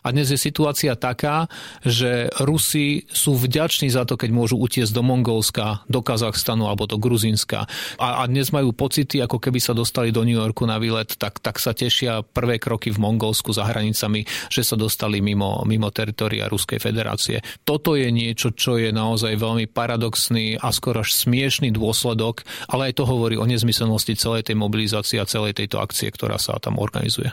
A dnes je situácia taká, že Rusi sú vďační za to, keď môžu utiesť do Mongolska, do Kazachstanu alebo do Gruzinska. A, a dnes majú pocity, ako keby sa dostali do New Yorku na výlet, tak, tak sa tešia prvé kroky v Mongolsku za hranicami, že sa dostali mimo, mimo teritoria Ruskej federácie. Toto je niečo, čo je naozaj veľmi paradoxný a skoro až smiešný dôsledok, ale aj to hovorí o nezmyselnosti celej tej mobilizácie a celej tejto akcie, ktorá sa tam organizuje.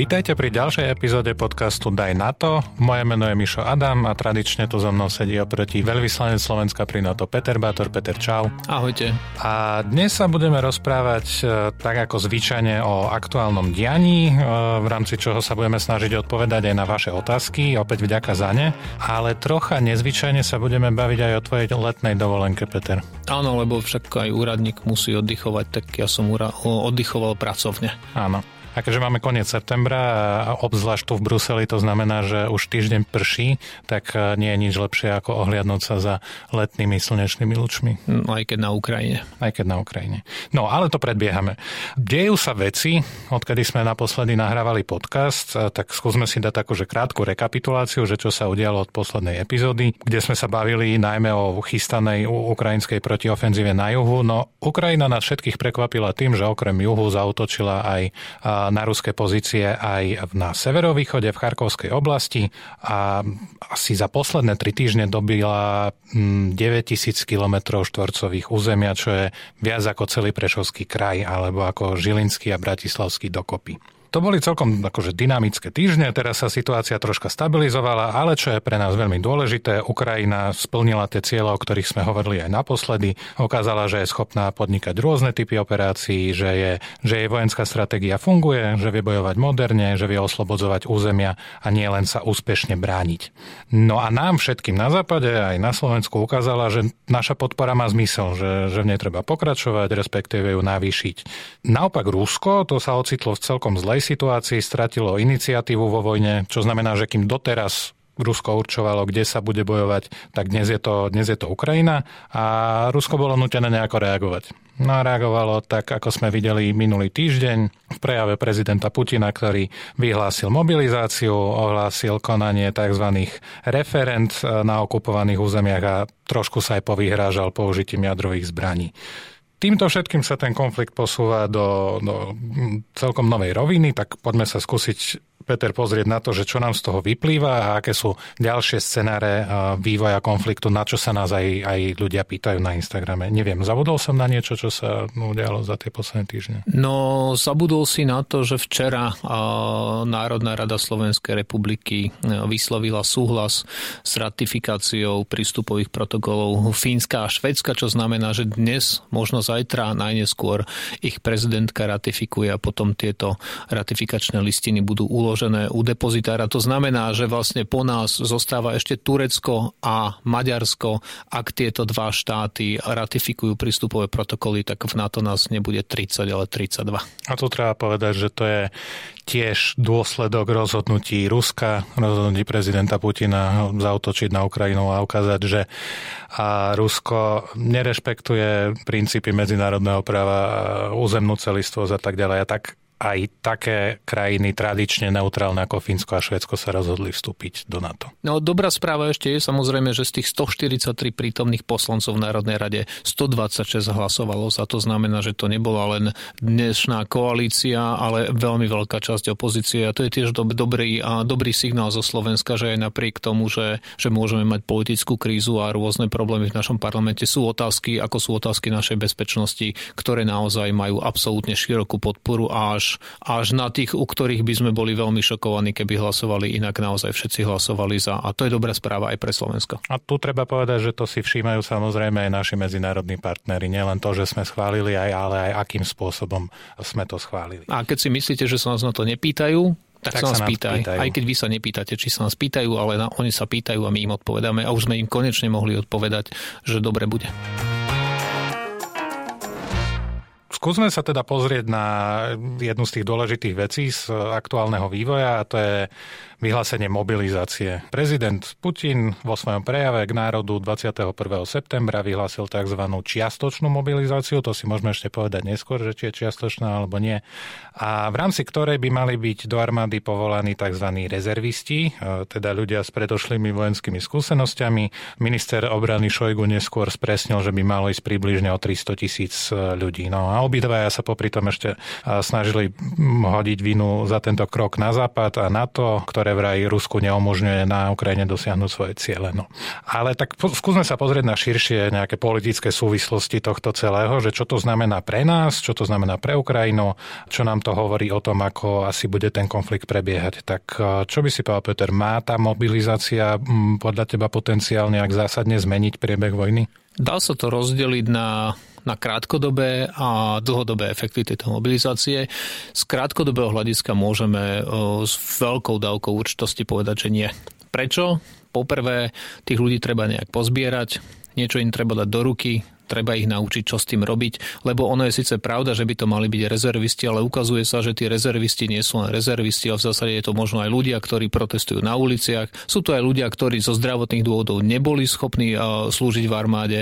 Vítajte pri ďalšej epizóde podcastu Daj NATO. Moje meno je Mišo Adam a tradične tu so mnou sedí oproti veľvyslanec Slovenska pri NATO Peter Bátor. Peter, čau. Ahojte. A dnes sa budeme rozprávať e, tak ako zvyčajne o aktuálnom dianí, e, v rámci čoho sa budeme snažiť odpovedať aj na vaše otázky, opäť vďaka za ne, ale trocha nezvyčajne sa budeme baviť aj o tvojej letnej dovolenke, Peter. Áno, lebo však aj úradník musí oddychovať, tak ja som oddychoval pracovne. Áno. A keďže máme koniec septembra a obzvlášť tu v Bruseli to znamená, že už týždeň prší, tak e, nie je nič lepšie ako ohliadnúť sa za letnými slnečnými lučmi. No, aj keď na Ukrajine. Aj keď na Ukrajine. No, ale to predbiehame. Dejú sa veci, odkedy sme naposledy nahrávali podcast, e, tak skúsme si dať takú, že krátku rekapituláciu, že čo sa udialo od poslednej epizódy, kde sme sa bavili najmä o chystanej ukrajinskej protiofenzíve na juhu. No, Ukrajina nás všetkých prekvapila tým, že okrem juhu zautočila aj na ruské pozície aj na severovýchode, v Charkovskej oblasti a asi za posledné tri týždne dobila 9000 mm, km štvorcových územia, čo je viac ako celý Prešovský kraj alebo ako Žilinský a Bratislavský dokopy. To boli celkom akože dynamické týždne, teraz sa situácia troška stabilizovala, ale čo je pre nás veľmi dôležité, Ukrajina splnila tie cieľe, o ktorých sme hovorili aj naposledy. Ukázala, že je schopná podnikať rôzne typy operácií, že, je, že jej vojenská stratégia funguje, že vie bojovať moderne, že vie oslobodzovať územia a nie len sa úspešne brániť. No a nám všetkým na západe aj na Slovensku ukázala, že naša podpora má zmysel, že, že v nej treba pokračovať, respektíve ju navýšiť. Naopak Rusko, to sa ocitlo v celkom zlej tej situácii stratilo iniciatívu vo vojne, čo znamená, že kým doteraz Rusko určovalo, kde sa bude bojovať, tak dnes je to, dnes je to Ukrajina a Rusko bolo nutené nejako reagovať. No a reagovalo tak, ako sme videli minulý týždeň v prejave prezidenta Putina, ktorý vyhlásil mobilizáciu, ohlásil konanie tzv. referent na okupovaných územiach a trošku sa aj povyhrážal použitím jadrových zbraní. Týmto všetkým sa ten konflikt posúva do, do celkom novej roviny, tak poďme sa skúsiť Peter, pozrieť na to, že čo nám z toho vyplýva a aké sú ďalšie scenáre vývoja konfliktu, na čo sa nás aj, aj ľudia pýtajú na Instagrame. Neviem, zabudol som na niečo, čo sa udialo za tie posledné týždne? No, zabudol si na to, že včera Národná rada Slovenskej republiky e, vyslovila súhlas s ratifikáciou prístupových protokolov Fínska a Švedska, čo znamená, že dnes, možno zajtra, najneskôr ich prezidentka ratifikuje a potom tieto ratifikačné listiny budú uložené u depozitára. To znamená, že vlastne po nás zostáva ešte Turecko a Maďarsko. Ak tieto dva štáty ratifikujú prístupové protokoly, tak v NATO nás nebude 30, ale 32. A tu treba povedať, že to je tiež dôsledok rozhodnutí Ruska, rozhodnutí prezidenta Putina zautočiť na Ukrajinu a ukázať, že a Rusko nerešpektuje princípy medzinárodného práva, územnú celistvosť a tak ďalej. A tak aj také krajiny tradične neutrálne ako Fínsko a Švédsko sa rozhodli vstúpiť do NATO. No dobrá správa ešte je samozrejme, že z tých 143 prítomných poslancov v Národnej rade 126 hlasovalo za to znamená, že to nebola len dnešná koalícia, ale veľmi veľká časť opozície a to je tiež dobrý, a dobrý signál zo Slovenska, že aj napriek tomu, že, že môžeme mať politickú krízu a rôzne problémy v našom parlamente, sú otázky, ako sú otázky našej bezpečnosti, ktoré naozaj majú absolútne širokú podporu a až až, na tých, u ktorých by sme boli veľmi šokovaní, keby hlasovali inak naozaj všetci hlasovali za. A to je dobrá správa aj pre Slovensko. A tu treba povedať, že to si všímajú samozrejme aj naši medzinárodní partnery. Nielen to, že sme schválili, aj, ale aj akým spôsobom sme to schválili. A keď si myslíte, že sa nás na to nepýtajú, tak, tak sa nás pýtaj. Pýtajú. Aj keď vy sa nepýtate, či sa nás pýtajú, ale na, oni sa pýtajú a my im odpovedáme. A už sme im konečne mohli odpovedať, že dobre bude. Skúsme sa teda pozrieť na jednu z tých dôležitých vecí z aktuálneho vývoja a to je vyhlásenie mobilizácie. Prezident Putin vo svojom prejave k národu 21. septembra vyhlásil tzv. čiastočnú mobilizáciu, to si môžeme ešte povedať neskôr, že či je čiastočná alebo nie, a v rámci ktorej by mali byť do armády povolaní tzv. rezervisti, e, teda ľudia s predošlými vojenskými skúsenosťami. Minister obrany Šojgu neskôr spresnil, že by malo ísť približne o 300 tisíc e, ľudí. No a obidvaja sa popri tom ešte e, snažili hodiť vinu za tento krok na západ a na to, ktoré vraj Rusku neumožňuje na Ukrajine dosiahnuť svoje ciele. No. Ale tak skúsme sa pozrieť na širšie nejaké politické súvislosti tohto celého, že čo to znamená pre nás, čo to znamená pre Ukrajinu, čo nám to hovorí o tom, ako asi bude ten konflikt prebiehať. Tak čo by si povedal, Peter, má tá mobilizácia podľa teba potenciálne ak zásadne zmeniť priebeh vojny? Dá sa to rozdeliť na na krátkodobé a dlhodobé efekty tejto mobilizácie. Z krátkodobého hľadiska môžeme s veľkou dávkou určitosti povedať, že nie. Prečo? Poprvé, tých ľudí treba nejak pozbierať, niečo im treba dať do ruky, treba ich naučiť, čo s tým robiť, lebo ono je síce pravda, že by to mali byť rezervisti, ale ukazuje sa, že tí rezervisti nie sú len rezervisti, ale v zásade je to možno aj ľudia, ktorí protestujú na uliciach. Sú to aj ľudia, ktorí zo zdravotných dôvodov neboli schopní slúžiť v armáde.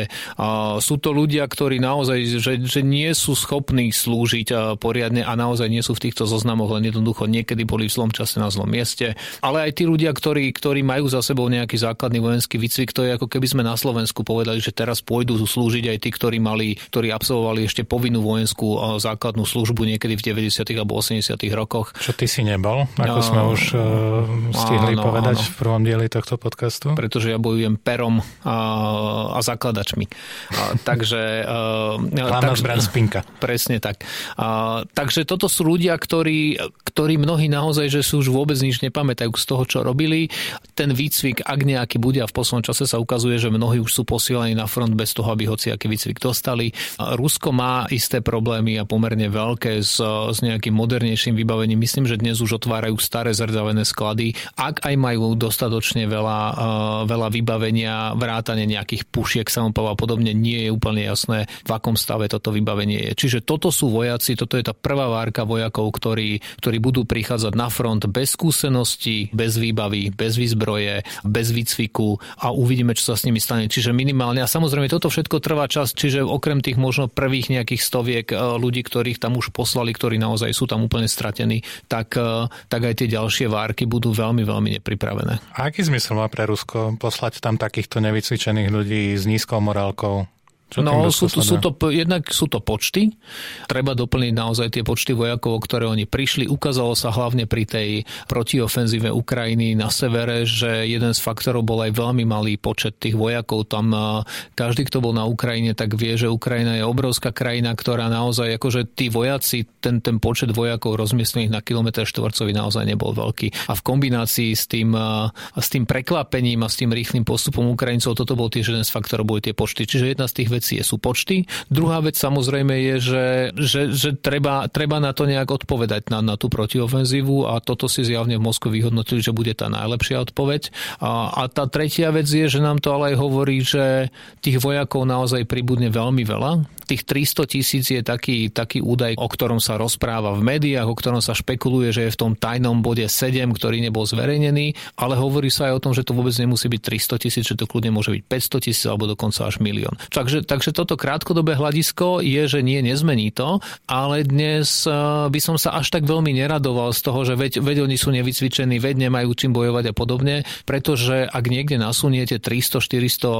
Sú to ľudia, ktorí naozaj, že, že nie sú schopní slúžiť poriadne a naozaj nie sú v týchto zoznamoch, len jednoducho niekedy boli v zlom čase na zlom mieste. Ale aj tí ľudia, ktorí, ktorí majú za sebou nejaký základný vojenský výcvik, to je ako keby sme na Slovensku povedali, že teraz pôjdu slúžiť aj tí, ktorí mali, ktorí absolvovali ešte povinnú vojenskú základnú službu niekedy v 90. alebo 80. rokoch. Čo ty si nebol, ako sme už uh, stihli áno, povedať áno. v prvom dieli tohto podcastu? Pretože ja bojujem perom a, a zakladačmi. A, takže... Uh, tak, zbran spinka. Presne tak. A, takže toto sú ľudia, ktorí, ktorí mnohí naozaj, že sú už vôbec nič nepamätajú z toho, čo robili. Ten výcvik, ak nejaký bude a v poslednom čase sa ukazuje, že mnohí už sú posielaní na front bez toho, aby hoci aký výcvik dostali. Rusko má isté problémy a pomerne veľké s, s nejakým modernejším vybavením. Myslím, že dnes už otvárajú staré zrdavené sklady. Ak aj majú dostatočne veľa, veľa vybavenia, vrátane nejakých pušiek, samopalov a podobne, nie je úplne jasné, v akom stave toto vybavenie je. Čiže toto sú vojaci, toto je tá prvá várka vojakov, ktorí, ktorí budú prichádzať na front bez skúseností, bez výbavy, bez výzbroje, bez výcviku a uvidíme, čo sa s nimi stane. Čiže minimálne, a samozrejme toto všetko trvá čas, čiže okrem tých možno prvých nejakých stoviek e, ľudí, ktorých tam už poslali, ktorí naozaj sú tam úplne stratení, tak, e, tak aj tie ďalšie várky budú veľmi, veľmi nepripravené. A aký zmysel má pre Rusko poslať tam takýchto nevycvičených ľudí s nízkou morálkou? Čo no, sú to, sú to, jednak sú to počty. Treba doplniť naozaj tie počty vojakov, o ktoré oni prišli. Ukázalo sa hlavne pri tej protiofenzíve Ukrajiny na severe, že jeden z faktorov bol aj veľmi malý počet tých vojakov. Tam každý, kto bol na Ukrajine, tak vie, že Ukrajina je obrovská krajina, ktorá naozaj, akože tí vojaci, ten, ten počet vojakov rozmiestnených na kilometr štvorcový naozaj nebol veľký. A v kombinácii s tým, s tým prekvapením a s tým rýchlým postupom Ukrajincov, toto bol tiež jeden z faktorov, boli tie počty. Čiže jedna z tých veci sú počty. Druhá vec samozrejme je, že, že, že treba, treba na to nejak odpovedať na, na tú protiofenzívu a toto si zjavne v Moskve vyhodnotili, že bude tá najlepšia odpoveď. A, a tá tretia vec je, že nám to ale aj hovorí, že tých vojakov naozaj pribudne veľmi veľa Tých 300 tisíc je taký, taký údaj, o ktorom sa rozpráva v médiách, o ktorom sa špekuluje, že je v tom tajnom bode 7, ktorý nebol zverejnený, ale hovorí sa aj o tom, že to vôbec nemusí byť 300 tisíc, že to kľudne môže byť 500 tisíc alebo dokonca až milión. Takže, takže toto krátkodobé hľadisko je, že nie, nezmení to, ale dnes eh, by som sa až tak veľmi neradoval z toho, že veď, veď oni sú nevycvičení, veď nemajú čím bojovať a podobne, pretože ak niekde nasuniete 300-400 eh,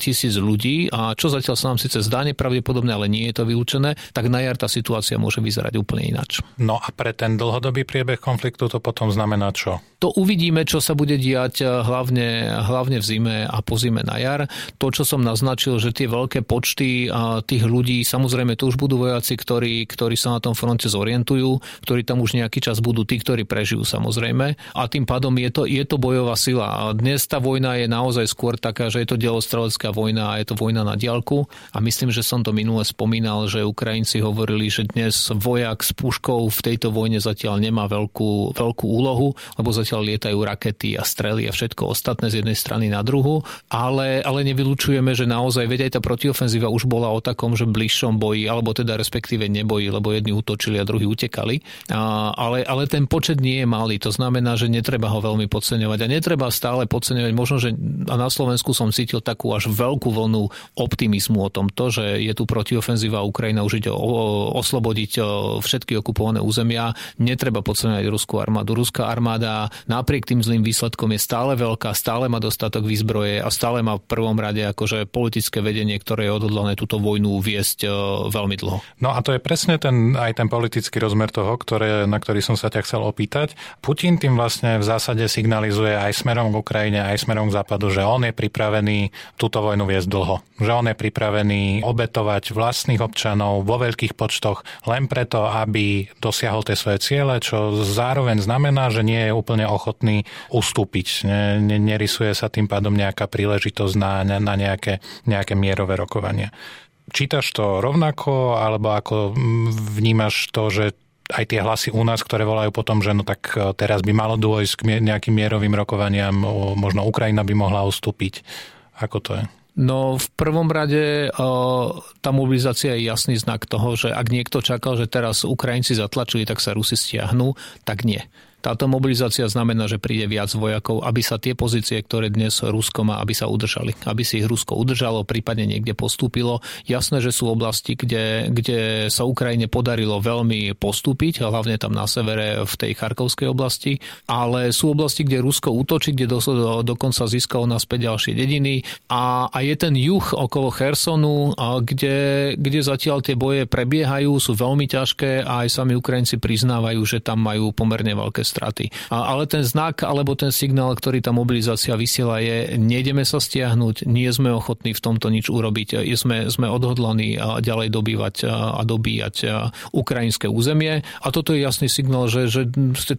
tisíc ľudí a čo zatiaľ sa nám síce zdá nepravdepodobne, podobné, ale nie je to vylúčené, tak na jar tá situácia môže vyzerať úplne ináč. No a pre ten dlhodobý priebeh konfliktu to potom znamená čo? To uvidíme, čo sa bude diať eh, hlavne, hlavne v zime a po zime na jar. To, čo som naznačil, že tie veľké počty tých ľudí, samozrejme tu už budú vojaci, ktorí, ktorí sa na tom fronte zorientujú, ktorí tam už nejaký čas budú, tí, ktorí prežijú samozrejme. A tým pádom je to, je to bojová sila. A dnes tá vojna je naozaj skôr taká, že je to delostrelecká vojna a je to vojna na diálku. A myslím, že som to minule spomínal, že Ukrajinci hovorili, že dnes vojak s puškou v tejto vojne zatiaľ nemá veľkú, veľkú úlohu, lebo zatiaľ lietajú rakety a strely a všetko ostatné z jednej strany na druhu, ale, ale nevylučujeme, že naozaj, veď aj tá protiofenzíva už bola o takom, že bližšom boji, alebo teda respektíve neboji, lebo jedni útočili a druhí utekali. A, ale, ale ten počet nie je malý, to znamená, že netreba ho veľmi podceňovať a netreba stále podceňovať. Možno, že a na Slovensku som cítil takú až veľkú vlnu optimizmu o tomto, že je tu protiofenzíva Ukrajina už ide o, oslobodiť všetky okupované územia. Netreba podceňovať ruskú armádu. Ruská armáda napriek tým zlým výsledkom je stále veľká, stále má dostatok výzbroje a stále má v prvom rade akože politické vedenie, ktoré je odhodlané túto vojnu viesť veľmi dlho. No a to je presne ten, aj ten politický rozmer toho, ktoré, na ktorý som sa ťa chcel opýtať. Putin tým vlastne v zásade signalizuje aj smerom k Ukrajine, aj smerom k západu, že on je pripravený túto vojnu viesť dlho. Že on je pripravený obetovať vlastných občanov vo veľkých počtoch len preto, aby dosiahol tie svoje ciele, čo zároveň znamená, že nie je úplne ochotný ustúpiť. Nerysuje sa tým pádom nejaká príležitosť na, na nejaké, nejaké mierové rokovania. Čítaš to rovnako, alebo ako vnímaš to, že aj tie hlasy u nás, ktoré volajú potom, že no tak e, teraz by malo dôjsť k nejakým mierovým rokovaniam, možno Ukrajina by mohla ustúpiť. Ako to je? No v prvom rade tá mobilizácia je jasný znak toho, že ak niekto čakal, že teraz Ukrajinci zatlačili, tak sa Rusi stiahnu, tak nie. Táto mobilizácia znamená, že príde viac vojakov, aby sa tie pozície, ktoré dnes Rusko má, aby sa udržali. Aby si ich Rusko udržalo, prípadne niekde postúpilo. Jasné, že sú oblasti, kde, kde sa Ukrajine podarilo veľmi postúpiť, hlavne tam na severe v tej Charkovskej oblasti, ale sú oblasti, kde Rusko útočí, kde do, do, dokonca získalo naspäť ďalšie dediny a, a je ten juh okolo Chersonu, kde, kde zatiaľ tie boje prebiehajú, sú veľmi ťažké a aj sami Ukrajinci priznávajú, že tam majú pomerne veľké straty. Ale ten znak alebo ten signál, ktorý tá mobilizácia vysiela je, nejdeme sa stiahnuť, nie sme ochotní v tomto nič urobiť, sme, sme odhodlaní ďalej dobývať a dobíjať ukrajinské územie. A toto je jasný signál, že, že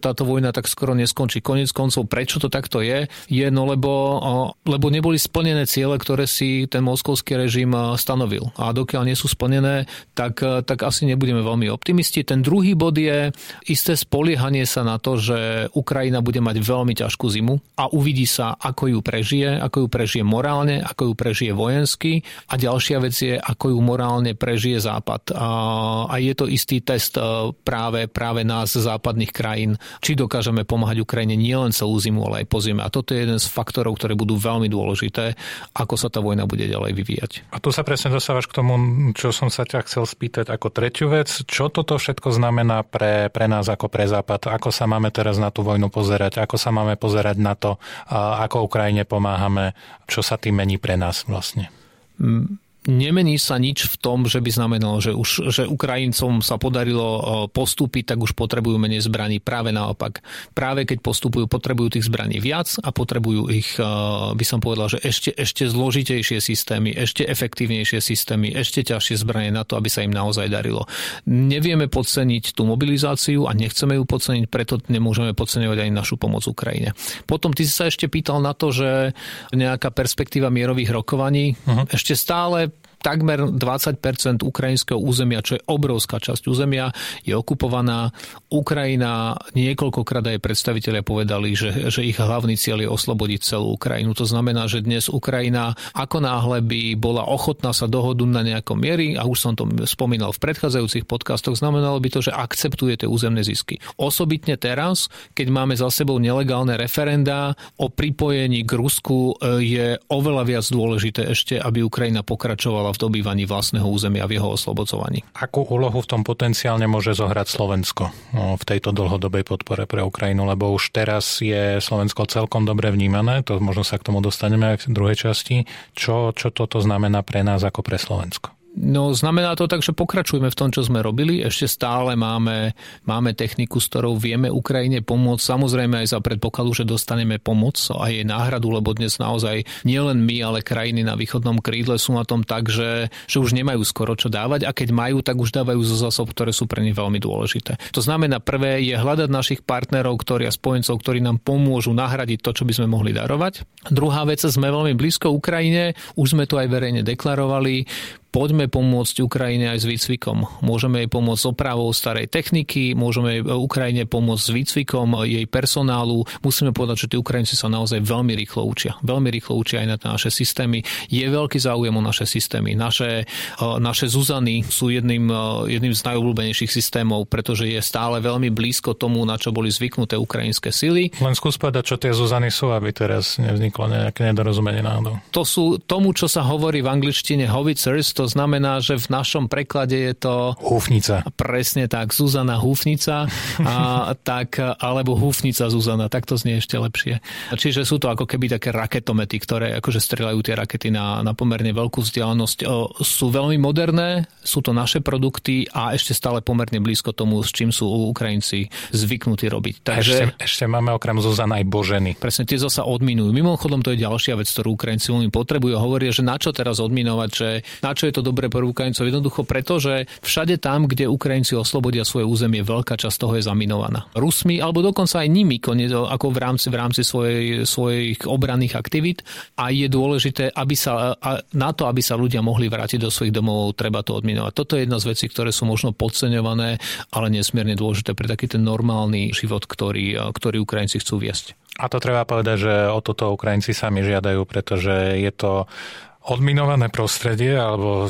táto vojna tak skoro neskončí. Konec koncov, prečo to takto je? Je no lebo, lebo neboli splnené ciele, ktoré si ten moskovský režim stanovil. A dokiaľ nie sú splnené, tak, tak asi nebudeme veľmi optimisti. Ten druhý bod je isté spoliehanie sa na to, že Ukrajina bude mať veľmi ťažkú zimu a uvidí sa, ako ju prežije, ako ju prežije morálne, ako ju prežije vojensky a ďalšia vec je, ako ju morálne prežije Západ. A, je to istý test e, práve, práve nás, západných krajín, či dokážeme pomáhať Ukrajine nielen celú zimu, ale aj po zime. A toto je jeden z faktorov, ktoré budú veľmi dôležité, ako sa tá vojna bude ďalej vyvíjať. A tu sa presne dostávaš k tomu, čo som sa ťa chcel spýtať ako tretiu vec. Čo toto všetko znamená pre, pre nás ako pre Západ? Ako sa máme teraz na tú vojnu pozerať, ako sa máme pozerať na to, ako Ukrajine pomáhame, čo sa tým mení pre nás vlastne. Mm, nemení sa nič v tom, že by znamenalo, že už že Ukrajincom sa podarilo e, postúpiť, tak už potrebujú menej zbraní. Práve naopak. Práve keď postupujú, potrebujú tých zbraní viac a potrebujú ich, e, by som povedal, že ešte, ešte zložitejšie systémy, ešte efektívnejšie systémy, ešte ťažšie zbranie na to, aby sa im naozaj darilo. Nevieme podceniť tú mobilizáciu a nechceme ju podceniť, preto nemôžeme podceňovať aj našu pomoc Ukrajine. Potom ty si sa ešte pýtal na to, že nejaká perspektíva mierových rokovaní. Uh-huh. Ešte stále takmer 20% ukrajinského územia, čo je obrovská časť územia, je okupovaná. Ukrajina niekoľkokrát aj predstavitelia povedali, že, že ich hlavný cieľ je oslobodiť celú Ukrajinu. To znamená, že dnes Ukrajina ako náhle by bola ochotná sa dohodnúť na nejakom miery, a už som to spomínal v predchádzajúcich podcastoch, znamenalo by to, že akceptuje tie územné zisky. Osobitne teraz, keď máme za sebou nelegálne referenda o pripojení k Rusku, e, je oveľa viac dôležité ešte, aby Ukrajina pokračovala pokračovala v dobývaní vlastného územia v jeho oslobodzovaní. Akú úlohu v tom potenciálne môže zohrať Slovensko no, v tejto dlhodobej podpore pre Ukrajinu, lebo už teraz je Slovensko celkom dobre vnímané, to možno sa k tomu dostaneme aj v druhej časti. Čo, čo toto znamená pre nás ako pre Slovensko? No znamená to tak, že pokračujeme v tom, čo sme robili. Ešte stále máme, máme techniku, s ktorou vieme Ukrajine pomôcť. Samozrejme aj za predpokladu, že dostaneme pomoc a jej náhradu, lebo dnes naozaj nielen my, ale krajiny na východnom krídle sú na tom tak, že, že už nemajú skoro čo dávať a keď majú, tak už dávajú zo zásob, ktoré sú pre nich veľmi dôležité. To znamená, prvé je hľadať našich partnerov, ktorí a spojencov, ktorí nám pomôžu nahradiť to, čo by sme mohli darovať. Druhá vec, sme veľmi blízko Ukrajine, už sme to aj verejne deklarovali poďme pomôcť Ukrajine aj s výcvikom. Môžeme jej pomôcť s opravou starej techniky, môžeme Ukrajine pomôcť s výcvikom jej personálu. Musíme povedať, že tí Ukrajinci sa naozaj veľmi rýchlo učia. Veľmi rýchlo učia aj na naše systémy. Je veľký záujem o naše systémy. Naše, e, naše Zuzany sú jedným, e, jedným z najobľúbenejších systémov, pretože je stále veľmi blízko tomu, na čo boli zvyknuté ukrajinské sily. Len skús povedať, čo tie Zuzany sú, aby teraz nevzniklo nejaké nedorozumenie náhodou. To sú tomu, čo sa hovorí v angličtine howitzers, to znamená, že v našom preklade je to... Húfnica. Presne tak, Zuzana Húfnica, a, tak, alebo Húfnica Zuzana, tak to znie ešte lepšie. Čiže sú to ako keby také raketomety, ktoré akože strelajú tie rakety na, na pomerne veľkú vzdialenosť. Sú veľmi moderné, sú to naše produkty a ešte stále pomerne blízko tomu, s čím sú Ukrajinci zvyknutí robiť. Takže... Ešte, ešte máme okrem Zuzana aj Boženy. Presne, tie zasa odminujú. Mimochodom, to je ďalšia vec, ktorú Ukrajinci veľmi potrebujú. Hovoria, že na čo teraz odminovať, že na čo je to dobré pre Ukrajincov? Jednoducho preto, že všade tam, kde Ukrajinci oslobodia svoje územie, veľká časť toho je zaminovaná. Rusmi, alebo dokonca aj nimi, ako v rámci, v rámci svojej, svojich obranných aktivít. A je dôležité, aby sa, na to, aby sa ľudia mohli vrátiť do svojich domov, treba to odminovať. Toto je jedna z vecí, ktoré sú možno podceňované, ale nesmierne dôležité pre taký ten normálny život, ktorý, ktorý Ukrajinci chcú viesť. A to treba povedať, že o toto Ukrajinci sami žiadajú, pretože je to odminované prostredie alebo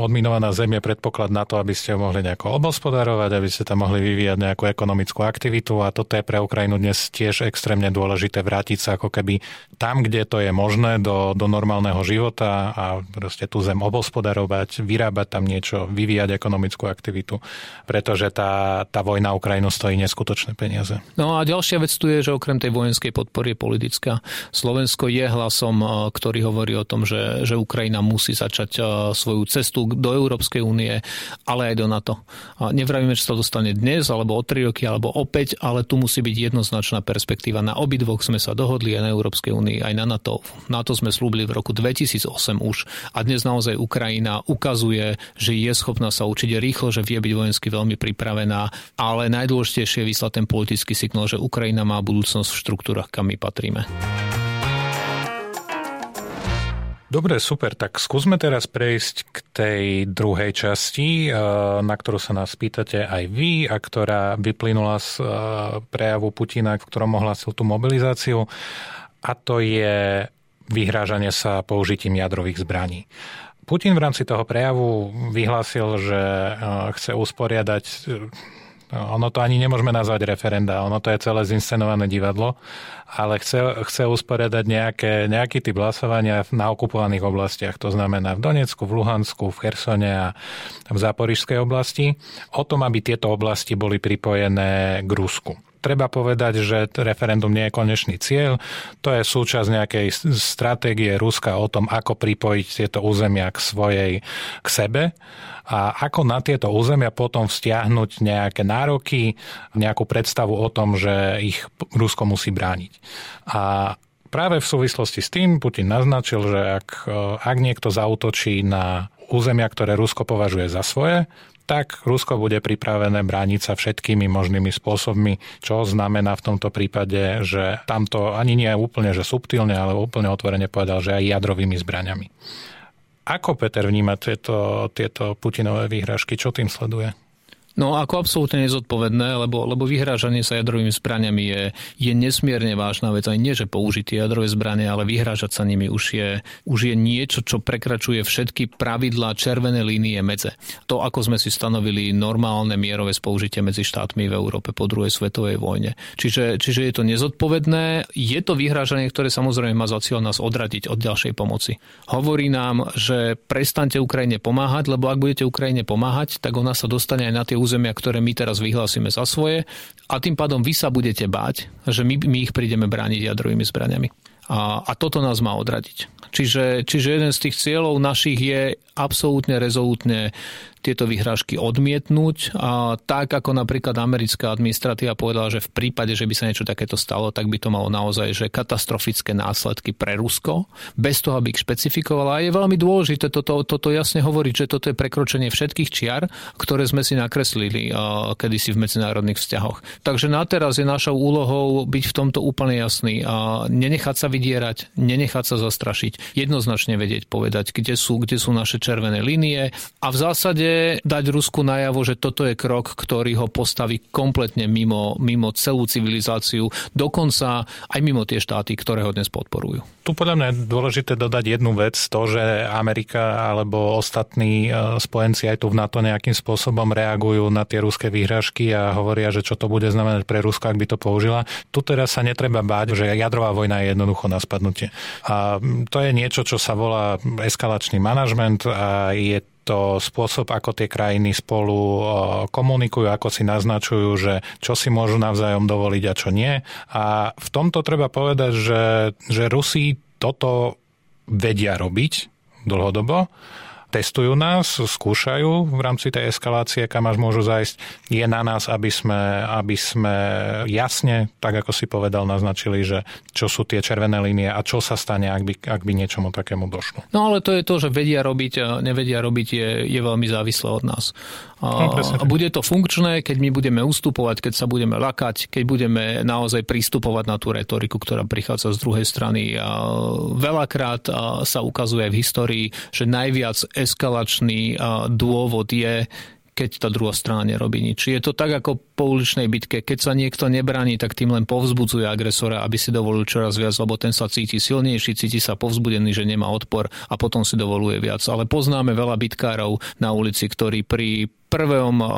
odminovaná zem je predpoklad na to, aby ste ho mohli nejako obospodarovať, aby ste tam mohli vyvíjať nejakú ekonomickú aktivitu a toto je pre Ukrajinu dnes tiež extrémne dôležité vrátiť sa ako keby tam, kde to je možné do, do normálneho života a proste tú zem obospodarovať, vyrábať tam niečo, vyvíjať ekonomickú aktivitu, pretože tá, tá vojna Ukrajinu stojí neskutočné peniaze. No a ďalšia vec tu je, že okrem tej vojenskej podpory je politická. Slovensko je hlasom, ktorý hovorí o tom, že, že Ukrajina musí začať eh, svoju cestu do Európskej únie, ale aj do NATO. Nevravíme, že sa dostane dnes, alebo o 3 roky, alebo opäť, ale tu musí byť jednoznačná perspektíva. Na obidvoch sme sa dohodli aj na Európskej únii, aj na NATO. NATO sme slúbili v roku 2008 už a dnes naozaj Ukrajina ukazuje, že je schopná sa učiť rýchlo, že vie byť vojensky veľmi pripravená, ale najdôležitejšie je vyslať ten politický signál, že Ukrajina má budúcnosť v štruktúrach, kam my patríme. Dobre, super. Tak skúsme teraz prejsť k tej druhej časti, eh, na ktorú sa nás pýtate aj vy a ktorá vyplynula z eh, prejavu Putina, v ktorom ohlasil tú mobilizáciu. A to je vyhrážanie sa použitím jadrových zbraní. Putin v rámci toho prejavu vyhlásil, že eh, chce usporiadať ono to ani nemôžeme nazvať referenda, ono to je celé zinscenované divadlo, ale chce, chce usporiadať nejaké, nejaký typ hlasovania na okupovaných oblastiach, to znamená v Donecku, v Luhansku, v Chersone a v Záporižskej oblasti, o tom, aby tieto oblasti boli pripojené k Rusku treba povedať, že referendum nie je konečný cieľ. To je súčasť nejakej stratégie Ruska o tom, ako pripojiť tieto územia k svojej, k sebe a ako na tieto územia potom vzťahnuť nejaké nároky, nejakú predstavu o tom, že ich Rusko musí brániť. A práve v súvislosti s tým Putin naznačil, že ak, ak niekto zautočí na územia, ktoré Rusko považuje za svoje, tak Rusko bude pripravené brániť sa všetkými možnými spôsobmi, čo znamená v tomto prípade, že tamto ani nie je úplne že subtilne, ale úplne otvorene povedal, že aj jadrovými zbraňami. Ako Peter vníma tieto, tieto Putinové výhražky? Čo tým sleduje? No ako absolútne nezodpovedné, lebo, lebo vyhrážanie sa jadrovými zbraniami je, je nesmierne vážna vec. Aj nie, že použitie jadrové zbranie, ale vyhrážať sa nimi už je, už je niečo, čo prekračuje všetky pravidlá červené línie medze. To, ako sme si stanovili normálne mierové spoužitie medzi štátmi v Európe po druhej svetovej vojne. Čiže, čiže je to nezodpovedné. Je to vyhrážanie, ktoré samozrejme má za cieľ nás odradiť od ďalšej pomoci. Hovorí nám, že prestante Ukrajine pomáhať, lebo ak budete Ukrajine pomáhať, tak ona sa dostane aj na tie územia, ktoré my teraz vyhlásime za svoje a tým pádom vy sa budete báť, že my, my ich prídeme brániť jadrovými zbraniami. A, a toto nás má odradiť. Čiže, čiže jeden z tých cieľov našich je absolútne rezolútne tieto vyhrážky odmietnúť. A tak ako napríklad americká administratíva povedala, že v prípade, že by sa niečo takéto stalo, tak by to malo naozaj že katastrofické následky pre Rusko, bez toho, aby ich špecifikovala. A je veľmi dôležité toto, toto jasne hovoriť, že toto je prekročenie všetkých čiar, ktoré sme si nakreslili kedysi v medzinárodných vzťahoch. Takže na teraz je našou úlohou byť v tomto úplne jasný a nenechať sa vydierať, nenechať sa zastrašiť, jednoznačne vedieť povedať, kde sú, kde sú naše červené línie a v zásade dať Rusku najavo, že toto je krok, ktorý ho postaví kompletne mimo, mimo celú civilizáciu, dokonca aj mimo tie štáty, ktoré ho dnes podporujú. Tu podľa mňa je dôležité dodať jednu vec, to, že Amerika alebo ostatní e, spojenci aj tu v NATO nejakým spôsobom reagujú na tie ruské výhražky a hovoria, že čo to bude znamenať pre Rusko, ak by to použila. Tu teraz sa netreba báť, že jadrová vojna je jednoducho na spadnutie. A to je niečo, čo sa volá eskalačný manažment a je to spôsob, ako tie krajiny spolu komunikujú, ako si naznačujú, že čo si môžu navzájom dovoliť a čo nie. A v tomto treba povedať, že, že Rusi toto vedia robiť dlhodobo testujú nás, skúšajú v rámci tej eskalácie, kam až môžu zajsť. Je na nás, aby sme, aby sme jasne, tak ako si povedal, naznačili, že čo sú tie červené línie a čo sa stane, ak by, ak by niečomu takému došlo. No ale to je to, že vedia robiť a nevedia robiť, je, je veľmi závislé od nás. No, bude to funkčné, keď my budeme ustupovať, keď sa budeme lakať, keď budeme naozaj pristupovať na tú retoriku, ktorá prichádza z druhej strany. A veľakrát sa ukazuje v histórii, že najviac eskalačný dôvod je keď tá druhá strana nerobí nič. Je to tak ako po uličnej bitke. Keď sa niekto nebraní, tak tým len povzbudzuje agresora, aby si dovolil čoraz viac, lebo ten sa cíti silnejší, cíti sa povzbudený, že nemá odpor a potom si dovoluje viac. Ale poznáme veľa bitkárov na ulici, ktorí pri prvom uh,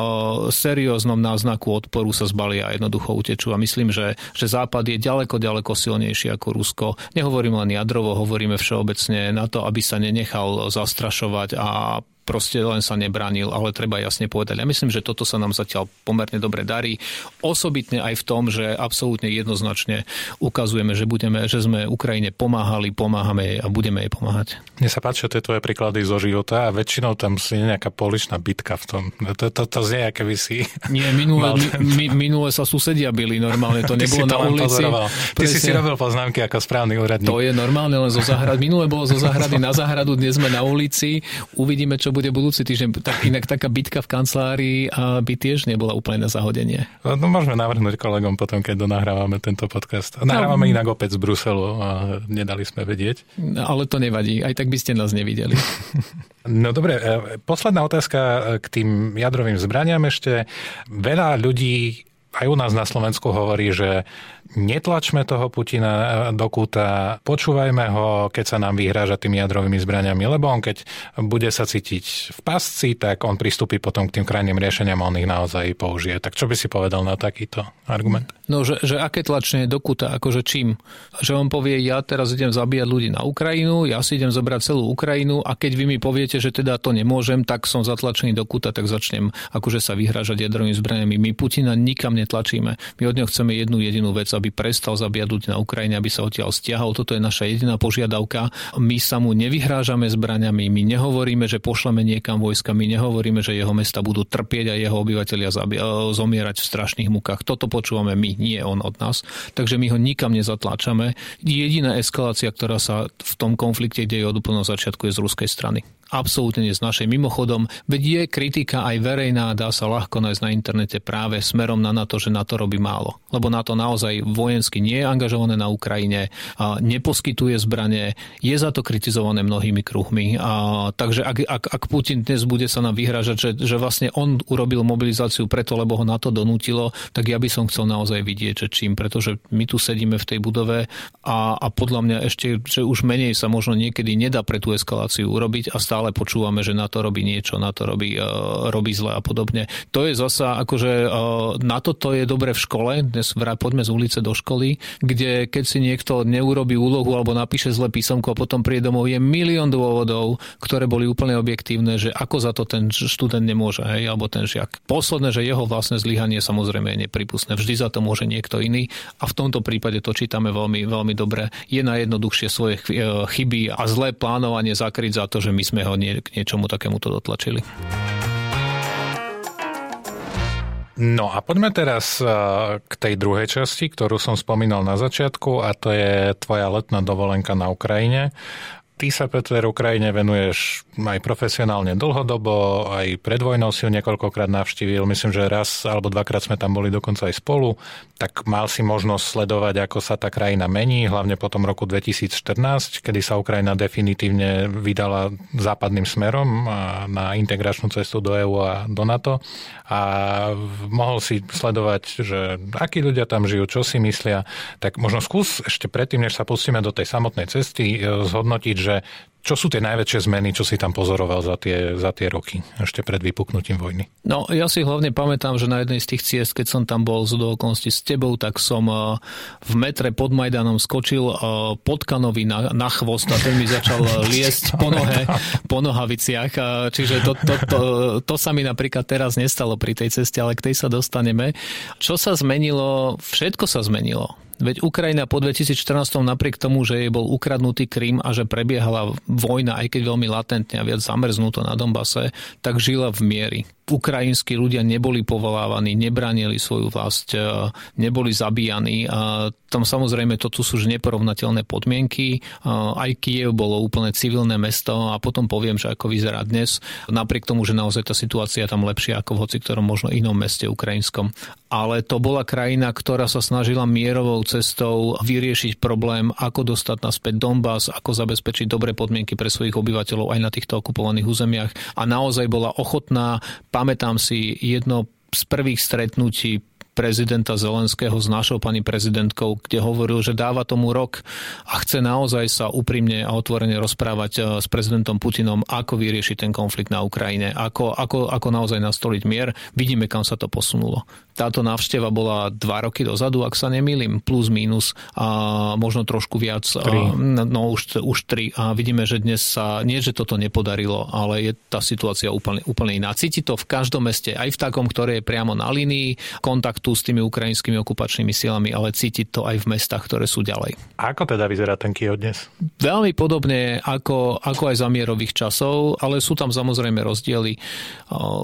serióznom náznaku odporu sa zbalia a jednoducho utečú. A myslím, že, že Západ je ďaleko, ďaleko silnejší ako Rusko. Nehovorím len jadrovo, hovoríme všeobecne na to, aby sa nenechal zastrašovať a proste len sa nebránil, ale treba jasne povedať. Ja myslím, že toto sa nám zatiaľ pomerne dobre darí. Osobitne aj v tom, že absolútne jednoznačne ukazujeme, že, budeme, že sme Ukrajine pomáhali, pomáhame jej a budeme jej pomáhať. Mne sa páčia tie tvoje príklady zo života a väčšinou tam je nejaká poličná bitka v tom. To, to, to znie, aké by si... Nie, minule, mi, minule sa susedia byli normálne, to nebolo na ulici. Ty si si robil poznámky ako správny úradník. To je normálne len zo zahrady. Minule bolo zo zahrady na zahradu, dnes sme na ulici. Uvidíme, čo bude budúci týždeň. Tak inak taká bitka v kancelárii by tiež nebola úplne na zahodenie. No, no môžeme navrhnúť kolegom potom, keď donahrávame tento podcast. Nahrávame no, inak opäť z Bruselu a nedali sme vedieť. No, ale to nevadí, aj tak by ste nás nevideli. No dobre, e, posledná otázka k tým jadrovým zbraniam ešte. Veľa ľudí aj u nás na Slovensku hovorí, že netlačme toho Putina e, do kúta, počúvajme ho, keď sa nám vyhráža tými jadrovými zbraniami, lebo on keď bude sa cítiť v pasci, tak on pristúpi potom k tým krajným riešeniam a on ich naozaj použije. Tak čo by si povedal na takýto argument? No, že, že aké tlačenie do kúta, akože čím? Že on povie, ja teraz idem zabíjať ľudí na Ukrajinu, ja si idem zobrať celú Ukrajinu a keď vy mi poviete, že teda to nemôžem, tak som zatlačený do kúta, tak začnem akože sa vyhrážať jadrovými zbraniami. My Putina nikam netlačíme. My od neho chceme jednu jedinú vec, aby prestal ľudí na Ukrajine, aby sa odtiaľ stiahol. Toto je naša jediná požiadavka. My sa mu nevyhrážame zbraňami, my nehovoríme, že pošleme niekam vojska, my nehovoríme, že jeho mesta budú trpieť a jeho obyvateľia zomierať v strašných mukách. Toto počúvame my, nie on od nás. Takže my ho nikam nezatláčame. Jediná eskalácia, ktorá sa v tom konflikte deje od úplného začiatku je z ruskej strany absolútne našej. Mimochodom, veď je kritika aj verejná, dá sa ľahko nájsť na internete práve smerom na NATO, že NATO robí málo. Lebo NATO naozaj vojensky nie je angažované na Ukrajine, a neposkytuje zbranie, je za to kritizované mnohými kruhmi. A, takže ak, ak, ak Putin dnes bude sa nám vyhrážať, že, že vlastne on urobil mobilizáciu preto, lebo ho na to donútilo, tak ja by som chcel naozaj vidieť, že čím, pretože my tu sedíme v tej budove a, a podľa mňa ešte, že už menej sa možno niekedy nedá pre tú eskaláciu urobiť a stále stále počúvame, že na to robí niečo, na to robí, uh, robí zle a podobne. To je zasa, akože uh, na toto je dobre v škole, dnes poďme z ulice do školy, kde keď si niekto neurobi úlohu alebo napíše zle písomku a potom príde domov, je milión dôvodov, ktoré boli úplne objektívne, že ako za to ten študent nemôže, hej, alebo ten žiak. Posledné, že jeho vlastné zlyhanie samozrejme je nepripustné. Vždy za to môže niekto iný a v tomto prípade to čítame veľmi, veľmi dobre. Je najjednoduchšie svoje chyby a zlé plánovanie zakryť za to, že my sme ho ho nie, k niečomu takémuto dotlačili. No a poďme teraz e, k tej druhej časti, ktorú som spomínal na začiatku a to je tvoja letná dovolenka na Ukrajine. Ty sa, Peter, Ukrajine venuješ aj profesionálne dlhodobo, aj pred vojnou si ju niekoľkokrát navštívil. Myslím, že raz alebo dvakrát sme tam boli dokonca aj spolu. Tak mal si možnosť sledovať, ako sa tá krajina mení, hlavne po tom roku 2014, kedy sa Ukrajina definitívne vydala západným smerom na integračnú cestu do EÚ a do NATO. A mohol si sledovať, že akí ľudia tam žijú, čo si myslia. Tak možno skús ešte predtým, než sa pustíme do tej samotnej cesty, e, zhodnotiť, že čo sú tie najväčšie zmeny, čo si tam pozoroval za tie, za tie roky, ešte pred vypuknutím vojny? No, ja si hlavne pamätám, že na jednej z tých ciest, keď som tam bol z okolností s tebou, tak som eh, v metre pod Majdanom skočil eh, Kanovi na, na chvost a ten mi začal liesť po, nohe, po nohaviciach. Čiže to, to, to, to sa mi napríklad teraz nestalo pri tej ceste, ale k tej sa dostaneme. Čo sa zmenilo? Všetko sa zmenilo. Veď Ukrajina po 2014 napriek tomu, že jej bol ukradnutý Krym a že prebiehala vojna, aj keď veľmi latentne a viac zamrznuto na Donbase, tak žila v miery ukrajinskí ľudia neboli povolávaní, nebránili svoju vlast, e, neboli zabíjani. A tam samozrejme toto sú už neporovnateľné podmienky. Aj Kiev bolo úplne civilné mesto a potom poviem, že ako vyzerá dnes, napriek tomu, že naozaj tá situácia tam lepšia ako v hoci ktorom možno inom meste ukrajinskom. Ale to bola krajina, ktorá sa snažila mierovou cestou vyriešiť problém, ako dostať naspäť Donbass, ako zabezpečiť dobré podmienky pre svojich obyvateľov aj na týchto okupovaných územiach a naozaj bola ochotná Pamätám si jedno z prvých stretnutí prezidenta Zelenského s našou pani prezidentkou, kde hovoril, že dáva tomu rok a chce naozaj sa úprimne a otvorene rozprávať eh, s prezidentom Putinom, ako vyriešiť ten konflikt na Ukrajine, ako, ako, ako naozaj nastoliť mier. Vidíme, kam sa to posunulo. Táto návšteva bola dva roky dozadu, ak sa nemýlim, plus minus a možno trošku viac. Tri. No už, už tri. A vidíme, že dnes sa, nie že toto nepodarilo, ale je tá situácia úplne, úplne iná. Cíti to v každom meste, aj v takom, ktoré je priamo na línii kontaktu s tými ukrajinskými okupačnými silami, ale cítiť to aj v mestách, ktoré sú ďalej. Ako teda vyzerá ten Kiev dnes? Veľmi podobne ako, ako aj za mierových časov, ale sú tam samozrejme rozdiely.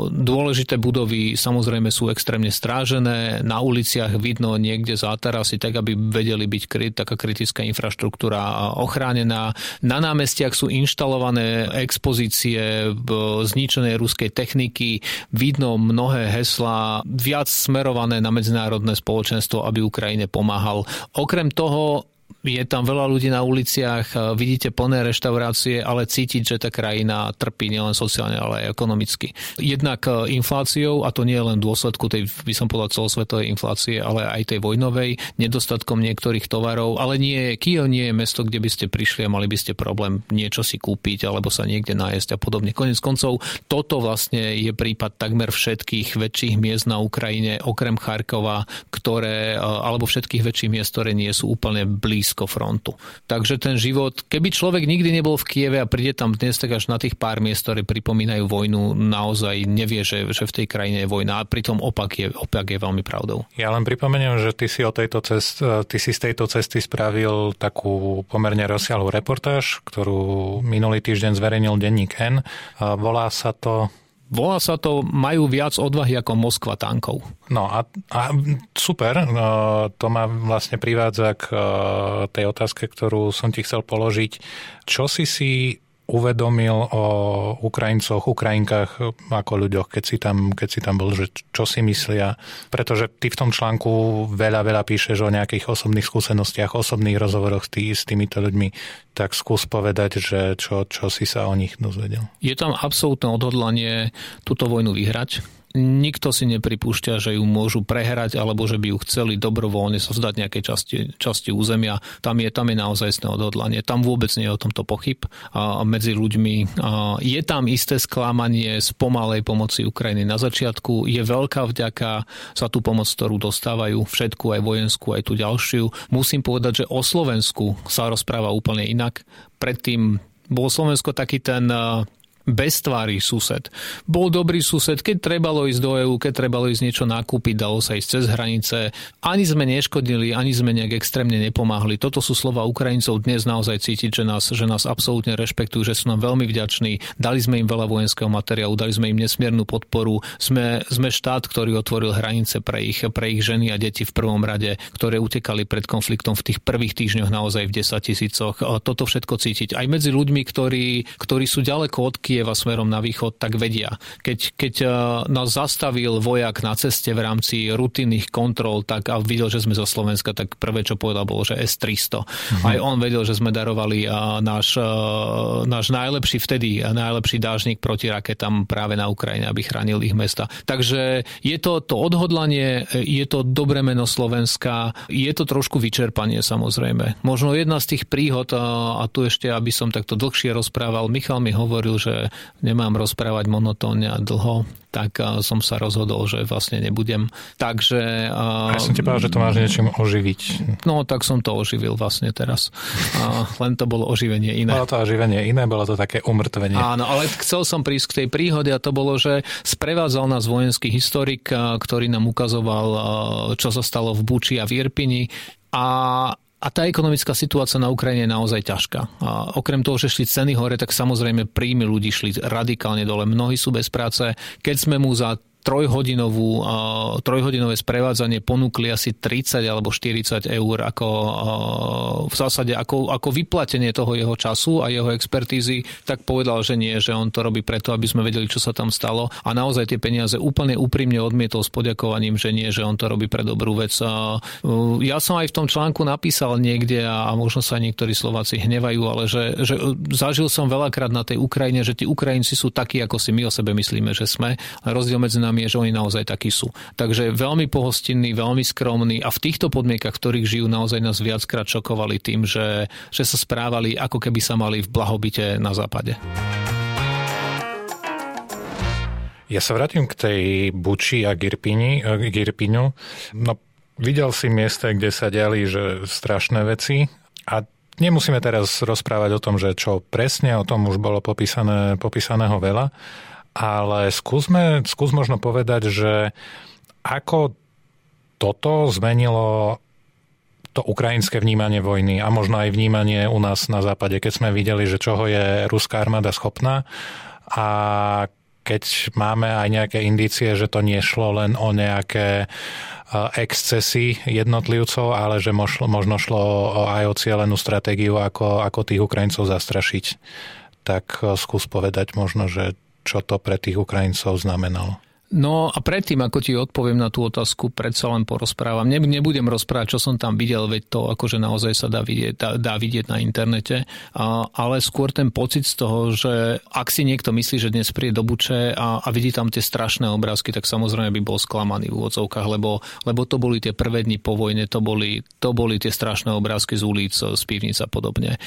Dôležité budovy samozrejme sú extrémne strážené strážené, na uliciach vidno niekde zátarasy, tak aby vedeli byť kryt, taká kritická infraštruktúra ochránená. Na námestiach sú inštalované expozície zničenej ruskej techniky, vidno mnohé heslá, viac smerované na medzinárodné spoločenstvo, aby Ukrajine pomáhal. Okrem toho je tam veľa ľudí na uliciach, vidíte plné reštaurácie, ale cítiť, že tá krajina trpí nielen sociálne, ale aj ekonomicky. Jednak e, infláciou, a to nie je len dôsledku tej, by som povedal, celosvetovej inflácie, ale aj tej vojnovej, nedostatkom niektorých tovarov, ale nie, Kiev nie je mesto, kde by ste prišli a mali by ste problém niečo si kúpiť alebo sa niekde nájsť a podobne. Konec koncov, toto vlastne je prípad takmer všetkých väčších miest na Ukrajine, okrem Charkova, ktoré, e, alebo všetkých väčších miest, ktoré nie sú úplne blízko blízko frontu. Takže ten život, keby človek nikdy nebol v Kieve a príde tam dnes tak až na tých pár miest, ktoré pripomínajú vojnu, naozaj nevie, že, že v tej krajine je vojna. A pritom opak je, opak je veľmi pravdou. Ja len pripomeniem, že ty si, o tejto cest, ty si z tejto cesty spravil takú pomerne rozsiahlú reportáž, ktorú minulý týždeň zverejnil denník N. Volá sa to Volá sa to Majú viac odvahy ako Moskva tankov. No a, a super, no, to ma vlastne privádza k e, tej otázke, ktorú som ti chcel položiť. Čo si si uvedomil o Ukrajincoch, Ukrajinkách ako ľuďoch, keď si tam, keď si tam bol, že čo si myslia. Pretože ty v tom článku veľa, veľa píšeš o nejakých osobných skúsenostiach, osobných rozhovoroch tý, s týmito ľuďmi. Tak skús povedať, že čo, čo si sa o nich dozvedel. Je tam absolútne odhodlanie túto vojnu vyhrať nikto si nepripúšťa, že ju môžu prehrať alebo že by ju chceli dobrovoľne sa vzdať nejakej časti, časti územia. Tam je, tam je naozaj odhodlanie. Tam vôbec nie je o tomto pochyb a medzi ľuďmi. A je tam isté sklamanie z pomalej pomoci Ukrajiny na začiatku. Je veľká vďaka za tú pomoc, ktorú dostávajú, všetku, aj vojenskú, aj tú ďalšiu. Musím povedať, že o Slovensku sa rozpráva úplne inak. Predtým bol Slovensko taký ten bez tvári sused. Bol dobrý sused, keď trebalo ísť do EÚ, keď trebalo ísť niečo nakúpiť, dalo sa ísť cez hranice. Ani sme neškodili, ani sme nejak extrémne nepomáhli. Toto sú slova Ukrajincov dnes naozaj cítiť, že nás, že nás absolútne rešpektujú, že sú nám veľmi vďační. Dali sme im veľa vojenského materiálu, dali sme im nesmiernu podporu. Sme, sme štát, ktorý otvoril hranice pre ich, pre ich ženy a deti v prvom rade, ktoré utekali pred konfliktom v tých prvých týždňoch naozaj v 10 tisícoch. Toto všetko cítiť. Aj medzi ľuďmi, ktorí, ktorí sú ďaleko od Kieva smerom na východ, tak vedia. Keď, keď nás zastavil vojak na ceste v rámci rutinných kontrol, tak a videl, že sme zo Slovenska, tak prvé, čo povedal, bolo, že S-300. Uh-huh. Aj on vedel, že sme darovali náš, náš najlepší vtedy, najlepší dážnik proti raketám práve na Ukrajine, aby chránil ich mesta. Takže je to to odhodlanie, je to dobré meno Slovenska, je to trošku vyčerpanie samozrejme. Možno jedna z tých príhod, a tu ešte, aby som takto dlhšie rozprával, Michal mi hovoril, že nemám rozprávať monotónne a dlho, tak som sa rozhodol, že vlastne nebudem. Takže... Ja som ti povedal, že to máš niečím oživiť. No, tak som to oživil vlastne teraz. Len to bolo oživenie iné. Bolo to oživenie iné, bolo to také umrtvenie. Áno, ale chcel som prísť k tej príhode a to bolo, že sprevádzal nás vojenský historik, ktorý nám ukazoval, čo sa stalo v Buči a v Irpini a a tá ekonomická situácia na Ukrajine je naozaj ťažká. A okrem toho, že šli ceny hore, tak samozrejme príjmy ľudí šli radikálne dole. Mnohí sú bez práce. Keď sme mu za trojhodinovú, trojhodinové sprevádzanie ponúkli asi 30 alebo 40 eur ako v zásade ako, ako vyplatenie toho jeho času a jeho expertízy, tak povedal, že nie, že on to robí preto, aby sme vedeli, čo sa tam stalo a naozaj tie peniaze úplne úprimne odmietol s poďakovaním, že nie, že on to robí pre dobrú vec. Ja som aj v tom článku napísal niekde a možno sa niektorí Slováci hnevajú, ale že, že zažil som veľakrát na tej Ukrajine, že tí Ukrajinci sú takí, ako si my o sebe myslíme, že sme. Rozdiel medzi nami je, že oni naozaj takí sú. Takže veľmi pohostinní, veľmi skromní a v týchto podmienkach, v ktorých žijú, naozaj nás viackrát šokovali tým, že, že sa správali ako keby sa mali v blahobite na západe. Ja sa vrátim k tej Buči a Girpini, eh, Girpinu. No, videl si miesta, kde sa diali že strašné veci a nemusíme teraz rozprávať o tom, že čo presne, o tom už bolo popísané, popísaného veľa, ale skúsme, skús možno povedať, že ako toto zmenilo to ukrajinské vnímanie vojny a možno aj vnímanie u nás na západe, keď sme videli, že čoho je ruská armáda schopná a keď máme aj nejaké indície, že to nešlo len o nejaké excesy jednotlivcov, ale že možno šlo aj o cieľenú stratégiu, ako, ako tých Ukrajincov zastrašiť. Tak skús povedať možno, že čo to pre tých Ukrajincov znamenalo. No a predtým, ako ti odpoviem na tú otázku, predsa len porozprávam. Nebudem rozprávať, čo som tam videl, veď to akože naozaj sa dá vidieť, dá, dá vidieť na internete, ale skôr ten pocit z toho, že ak si niekto myslí, že dnes príde do Buče a, a vidí tam tie strašné obrázky, tak samozrejme by bol sklamaný v úvodzovkách, lebo, lebo to boli tie prvé dni po vojne, to boli, to boli tie strašné obrázky z ulic, z pivnic a podobne.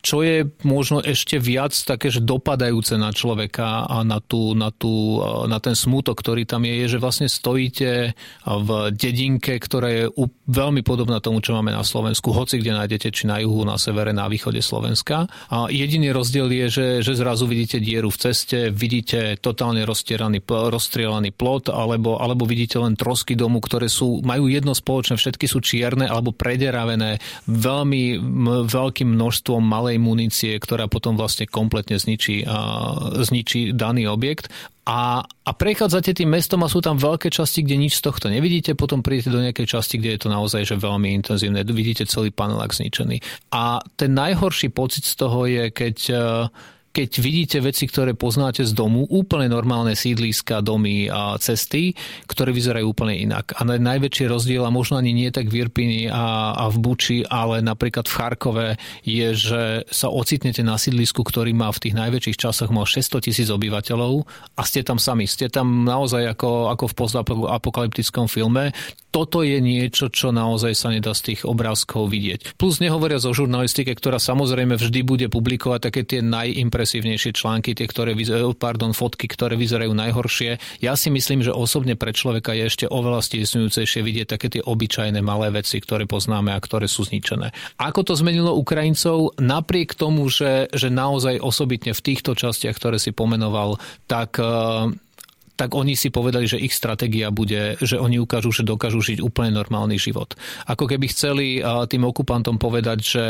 Čo je možno ešte viac také, že dopadajúce na človeka a na, tú, na, tú, na ten smut smútok, ktorý tam je, je, že vlastne stojíte v dedinke, ktorá je veľmi podobná tomu, čo máme na Slovensku, hoci kde nájdete, či na juhu, na severe, na východe Slovenska. A jediný rozdiel je, že, že zrazu vidíte dieru v ceste, vidíte totálne rozstrielaný plot, alebo, alebo vidíte len trosky domu, ktoré sú, majú jedno spoločné, všetky sú čierne alebo prederavené veľmi veľkým množstvom malej munície, ktorá potom vlastne kompletne zničí, zničí daný objekt a, a prechádzate tým mestom a sú tam veľké časti, kde nič z tohto nevidíte, potom prídete do nejakej časti, kde je to naozaj že veľmi intenzívne, vidíte celý panelák zničený. A ten najhorší pocit z toho je, keď keď vidíte veci, ktoré poznáte z domu, úplne normálne sídliska, domy a cesty, ktoré vyzerajú úplne inak. A najväčší rozdiel, a možno ani nie tak v Irpini a, a v Buči, ale napríklad v Charkove, je, že sa ocitnete na sídlisku, ktorý má v tých najväčších časoch mal 600 tisíc obyvateľov a ste tam sami. Ste tam naozaj ako, ako v postapokalyptickom filme toto je niečo, čo naozaj sa nedá z tých obrázkov vidieť. Plus nehovoria o žurnalistike, ktorá samozrejme vždy bude publikovať také tie najimpresívnejšie články, tie, ktoré, pardon, fotky, ktoré vyzerajú najhoršie. Ja si myslím, že osobne pre človeka je ešte oveľa stisňujúcejšie vidieť také tie obyčajné malé veci, ktoré poznáme a ktoré sú zničené. Ako to zmenilo Ukrajincov? Napriek tomu, že, že naozaj osobitne v týchto častiach, ktoré si pomenoval, tak eh, tak oni si povedali, že ich stratégia bude, že oni ukážu, že dokážu žiť úplne normálny život. Ako keby chceli tým okupantom povedať, že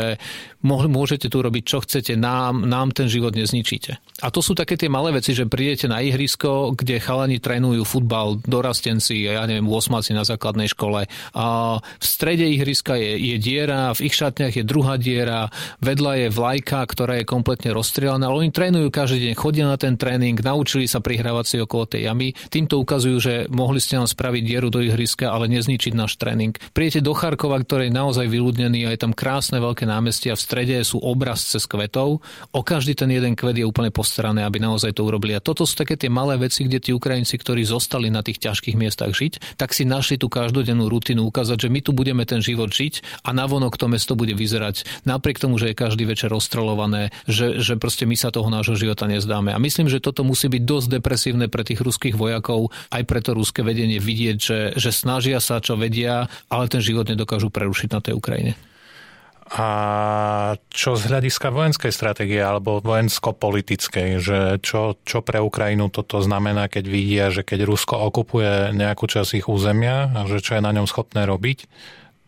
môžete tu robiť, čo chcete, nám, nám ten život nezničíte. A to sú také tie malé veci, že prídete na ihrisko, kde chalani trénujú futbal, dorastenci, ja neviem, 8 na základnej škole. A v strede ihriska je, je diera, v ich šatniach je druhá diera, vedľa je vlajka, ktorá je kompletne rozstrieľaná, ale oni trénujú každý deň, chodia na ten tréning, naučili sa prihrávať si okolo tej jamy sami. Týmto ukazujú, že mohli ste nám spraviť dieru do ihriska, ale nezničiť náš tréning. Prijete do Charkova, ktorý je naozaj vyľudnený a je tam krásne veľké námestia, v strede sú obrazce s kvetov. O každý ten jeden kvet je úplne postarané, aby naozaj to urobili. A toto sú také tie malé veci, kde tí Ukrajinci, ktorí zostali na tých ťažkých miestach žiť, tak si našli tú každodennú rutinu ukázať, že my tu budeme ten život žiť a navonok to mesto bude vyzerať napriek tomu, že je každý večer rozstrelované, že, že proste my sa toho nášho života nezdáme. A myslím, že toto musí byť dosť depresívne pre tých ruských ruských vojakov, aj preto ruské vedenie vidieť, že, že snažia sa, čo vedia, ale ten život nedokážu prerušiť na tej Ukrajine. A čo z hľadiska vojenskej stratégie alebo vojensko-politickej, že čo, čo pre Ukrajinu toto znamená, keď vidia, že keď Rusko okupuje nejakú časť ich územia a že čo je na ňom schopné robiť,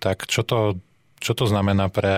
tak čo to, čo to znamená pre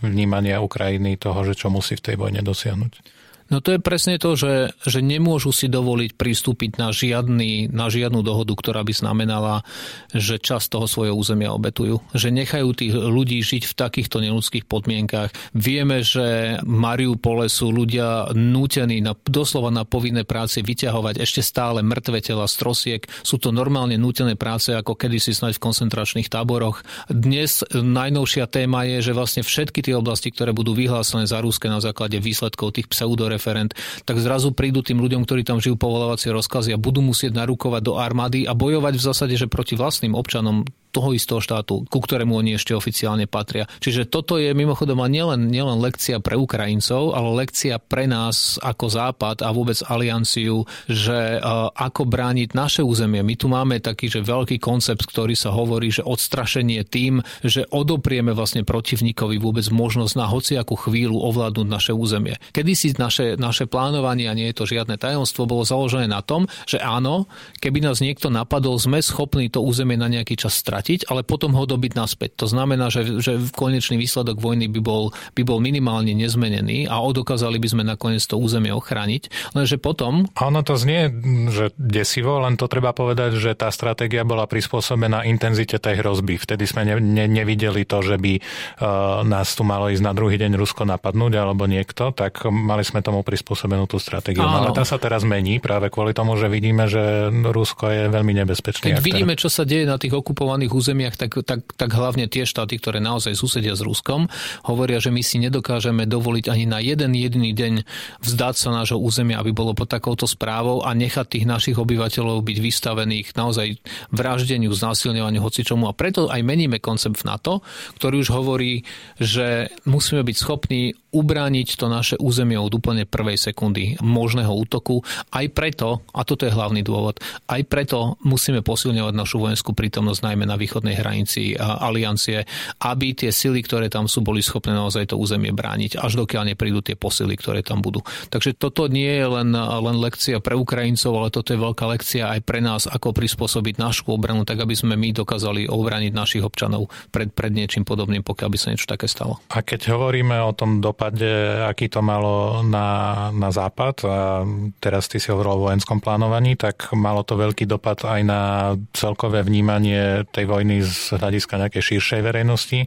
vnímanie Ukrajiny toho, že čo musí v tej vojne dosiahnuť? No to je presne to, že, že nemôžu si dovoliť pristúpiť na, žiadny, na žiadnu dohodu, ktorá by znamenala, že čas toho svojho územia obetujú. Že nechajú tých ľudí žiť v takýchto neludských podmienkách. Vieme, že Mariupole sú ľudia nútení na, doslova na povinné práce vyťahovať ešte stále mŕtve tela z trosiek. Sú to normálne nútené práce, ako kedysi snať v koncentračných táboroch. Dnes najnovšia téma je, že vlastne všetky tie oblasti, ktoré budú vyhlásené za Ruské na základe výsledkov tých pseudoref referent, tak zrazu prídu tým ľuďom, ktorí tam žijú povolávacie rozkazy a budú musieť narúkovať do armády a bojovať v zásade, že proti vlastným občanom toho istého štátu, ku ktorému oni ešte oficiálne patria. Čiže toto je mimochodom nielen, nielen lekcia pre Ukrajincov, ale lekcia pre nás ako Západ a vôbec alianciu, že uh, ako brániť naše územie. My tu máme taký, že veľký koncept, ktorý sa hovorí, že odstrašenie tým, že odoprieme vlastne protivníkovi vôbec možnosť na hociakú chvíľu ovládnuť naše územie. Kedy si naše, naše plánovanie, a nie je to žiadne tajomstvo, bolo založené na tom, že áno, keby nás niekto napadol, sme schopní to územie na nejaký čas stratiť stratiť, ale potom ho dobiť naspäť. To znamená, že, že konečný výsledok vojny by bol, by bol minimálne nezmenený a odokázali by sme nakoniec to územie ochrániť. Lenže potom... A ono to znie, že desivo, len to treba povedať, že tá stratégia bola prispôsobená intenzite tej hrozby. Vtedy sme ne, ne, nevideli to, že by uh, nás tu malo ísť na druhý deň Rusko napadnúť alebo niekto, tak mali sme tomu prispôsobenú tú stratégiu. No, ale tá sa teraz mení práve kvôli tomu, že vidíme, že Rusko je veľmi nebezpečný. Keď vidíme, čo sa deje na tých okupovaných okupovaných územiach, tak, tak, tak hlavne tie štáty, ktoré naozaj susedia s Ruskom, hovoria, že my si nedokážeme dovoliť ani na jeden jediný deň vzdať sa nášho územia, aby bolo pod takouto správou a nechať tých našich obyvateľov byť vystavených naozaj vraždeniu, znásilňovaniu, hocičomu. A preto aj meníme koncept v NATO, ktorý už hovorí, že musíme byť schopní ubrániť to naše územie od úplne prvej sekundy možného útoku. Aj preto, a toto je hlavný dôvod, aj preto musíme posilňovať našu vojenskú prítomnosť najmä na východnej hranici aliancie, aby tie sily, ktoré tam sú, boli schopné naozaj to územie brániť, až dokiaľ neprídu tie posily, ktoré tam budú. Takže toto nie je len, len lekcia pre Ukrajincov, ale toto je veľká lekcia aj pre nás, ako prispôsobiť našu obranu, tak aby sme my dokázali obrániť našich občanov pred, pred niečím podobným, pokiaľ by sa niečo také stalo. A keď hovoríme o tom dopade, aký to malo na, na západ, a teraz ty si hovoril o vojenskom plánovaní, tak malo to veľký dopad aj na celkové vnímanie tej vojny z hľadiska nejakej širšej verejnosti.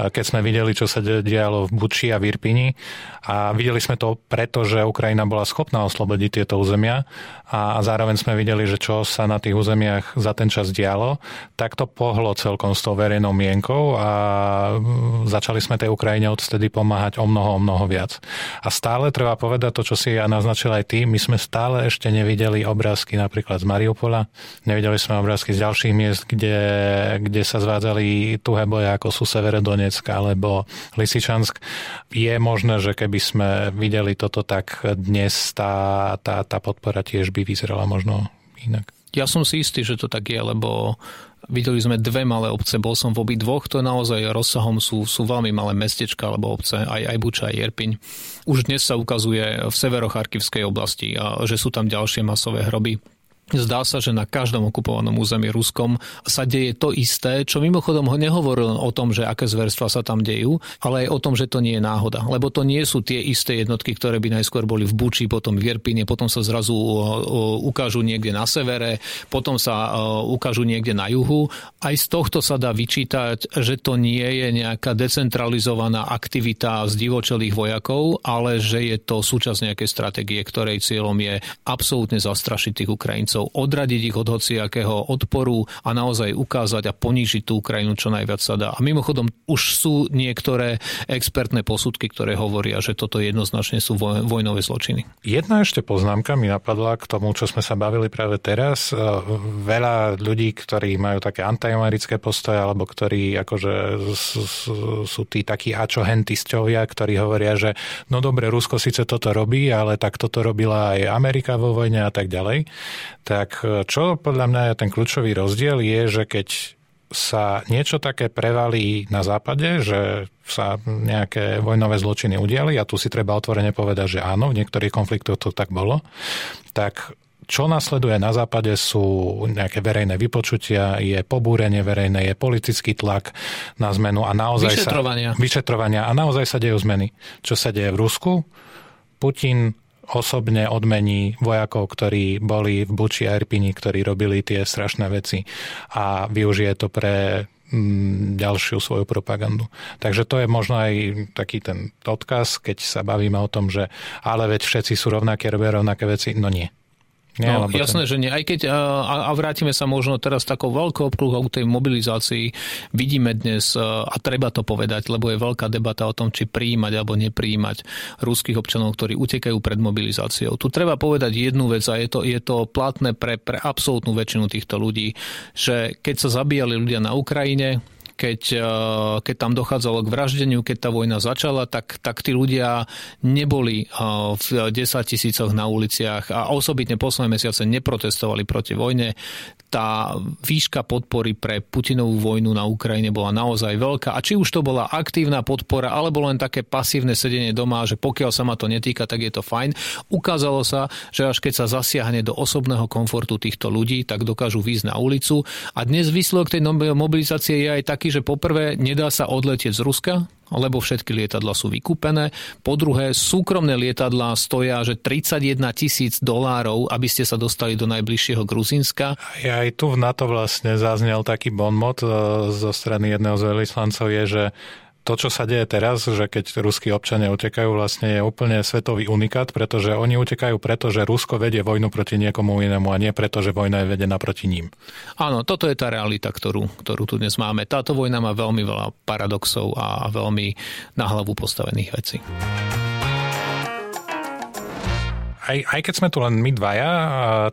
Keď sme videli, čo sa dialo v Buči a v Irpini a videli sme to preto, že Ukrajina bola schopná oslobodiť tieto územia a zároveň sme videli, že čo sa na tých územiach za ten čas dialo, tak to pohlo celkom s tou verejnou mienkou a začali sme tej Ukrajine odtedy pomáhať o mnoho mnoho, mnoho viac. A stále treba povedať to, čo si ja naznačil aj ty, my sme stále ešte nevideli obrázky napríklad z Mariupola, nevideli sme obrázky z ďalších miest, kde, kde sa zvádzali tuhé boje, ako sú Severodonetsk alebo Lisičansk. Je možné, že keby sme videli toto, tak dnes tá, tá, tá podpora tiež by vyzerala možno inak. Ja som si istý, že to tak je, lebo videli sme dve malé obce, bol som v obi dvoch, to naozaj rozsahom sú, sú veľmi malé mestečka alebo obce, aj, aj Buča, aj Jerpiň. Už dnes sa ukazuje v severocharkivskej oblasti, že sú tam ďalšie masové hroby Zdá sa, že na každom okupovanom území Ruskom sa deje to isté, čo mimochodom ho nehovoril o tom, že aké zverstva sa tam dejú, ale aj o tom, že to nie je náhoda. Lebo to nie sú tie isté jednotky, ktoré by najskôr boli v Buči, potom v Jerpine, potom sa zrazu ukážu niekde na severe, potom sa ukážu niekde na juhu. Aj z tohto sa dá vyčítať, že to nie je nejaká decentralizovaná aktivita z divočelých vojakov, ale že je to súčasť nejakej stratégie, ktorej cieľom je absolútne zastrašiť tých Ukrajincov Ukrajincov, odradiť ich od hociakého odporu a naozaj ukázať a ponížiť tú Ukrajinu čo najviac sa dá. A mimochodom už sú niektoré expertné posudky, ktoré hovoria, že toto jednoznačne sú vojnové zločiny. Jedna ešte poznámka mi napadla k tomu, čo sme sa bavili práve teraz. E, veľa ľudí, ktorí majú také antiamerické postoje, alebo ktorí akože sú tí takí ačohentisťovia, ktorí hovoria, že no dobre, Rusko síce toto robí, ale tak toto robila aj Amerika vo vojne a tak ďalej tak e, čo podľa mňa je ten kľúčový rozdiel je, že keď sa niečo také prevalí na západe, že sa nejaké vojnové zločiny udiali, a tu si treba otvorene povedať, že áno, v niektorých konfliktoch to tak bolo, tak čo nasleduje na západe sú nejaké verejné vypočutia, je pobúrenie verejné, je politický tlak na zmenu a naozaj vyšetrovania. sa... Vyšetrovania. a naozaj sa dejú zmeny. Čo sa deje v Rusku? Putin osobne odmení vojakov, ktorí boli v Buči a Irpini, ktorí robili tie strašné veci a využije to pre mm, ďalšiu svoju propagandu. Takže to je možno aj taký ten odkaz, keď sa bavíme o tom, že ale veď všetci sú rovnaké, robia rovnaké veci. No nie. Nie, no, jasné, ten... že nie. Aj keď, a, a vrátime sa možno teraz takou veľkou obkruhou tej mobilizácii, vidíme dnes, a treba to povedať, lebo je veľká debata o tom, či prijímať alebo neprijímať ruských občanov, ktorí utekajú pred mobilizáciou. Tu treba povedať jednu vec a je to, je to platné pre, pre absolútnu väčšinu týchto ľudí, že keď sa zabíjali ľudia na Ukrajine, keď, eh, keď tam dochádzalo k vraždeniu, keď tá vojna začala, tak, tak tí ľudia neboli eh, v 10 tisícoch na uliciach a osobitne posledné mesiace neprotestovali proti vojne tá výška podpory pre Putinovú vojnu na Ukrajine bola naozaj veľká. A či už to bola aktívna podpora, alebo len také pasívne sedenie doma, že pokiaľ sa ma to netýka, tak je to fajn. Ukázalo sa, že až keď sa zasiahne do osobného komfortu týchto ľudí, tak dokážu výjsť na ulicu. A dnes výsledok tej mobilizácie je aj taký, že poprvé nedá sa odletieť z Ruska, lebo všetky lietadla sú vykúpené. Po druhé, súkromné lietadlá stoja, že 31 tisíc dolárov, aby ste sa dostali do najbližšieho Gruzínska. Ja aj tu v NATO vlastne zaznel taký bonmot e, zo strany jedného z veľvyslancov je, že to, čo sa deje teraz, že keď ruskí občania utekajú, vlastne je úplne svetový unikát, pretože oni utekajú preto, že Rusko vedie vojnu proti niekomu inému a nie preto, že vojna je vedená proti ním. Áno, toto je tá realita, ktorú, ktorú tu dnes máme. Táto vojna má veľmi veľa paradoxov a veľmi na hlavu postavených vecí aj, aj keď sme tu len my dvaja,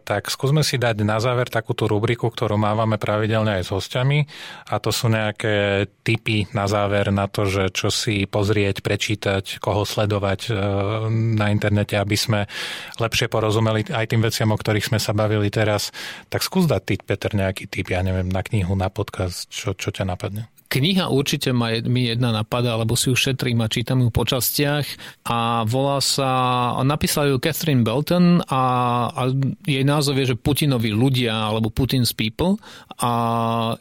tak skúsme si dať na záver takúto rubriku, ktorú mávame pravidelne aj s hostiami a to sú nejaké tipy na záver na to, že čo si pozrieť, prečítať, koho sledovať e, na internete, aby sme lepšie porozumeli aj tým veciam, o ktorých sme sa bavili teraz. Tak skús dať Peter, nejaký tip, ja neviem, na knihu, na podcast, čo, čo ťa napadne. Kniha určite ma, mi jedna napadá, lebo si ju šetrím a čítam ju po častiach. A volá sa, napísala ju Catherine Belton a, a jej názov je, že Putinovi ľudia alebo Putin's People. A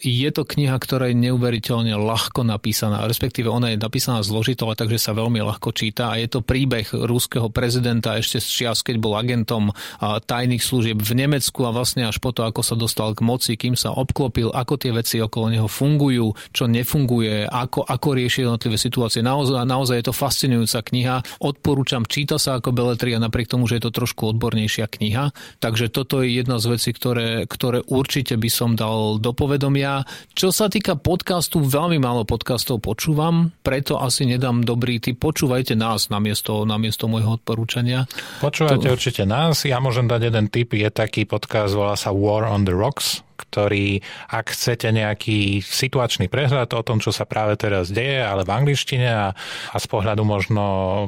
je to kniha, ktorá je neuveriteľne ľahko napísaná, respektíve ona je napísaná zložito, takže sa veľmi ľahko číta. A je to príbeh ruského prezidenta ešte z čias, keď bol agentom tajných služieb v Nemecku a vlastne až po to, ako sa dostal k moci, kým sa obklopil, ako tie veci okolo neho fungujú, čo nefunguje, ako, ako rieši jednotlivé situácie. Naozaj, naozaj je to fascinujúca kniha. Odporúčam, číta sa ako beletria napriek tomu, že je to trošku odbornejšia kniha. Takže toto je jedna z vecí, ktoré, ktoré určite by som dal do povedomia. Čo sa týka podcastu, veľmi málo podcastov počúvam, preto asi nedám dobrý tip. Počúvajte nás namiesto, namiesto môjho odporúčania. Počúvajte to... určite nás. Ja môžem dať jeden tip. Je taký podcast, volá sa War on the Rocks ktorý, ak chcete nejaký situačný prehľad o tom, čo sa práve teraz deje, ale v angličtine a, a z pohľadu možno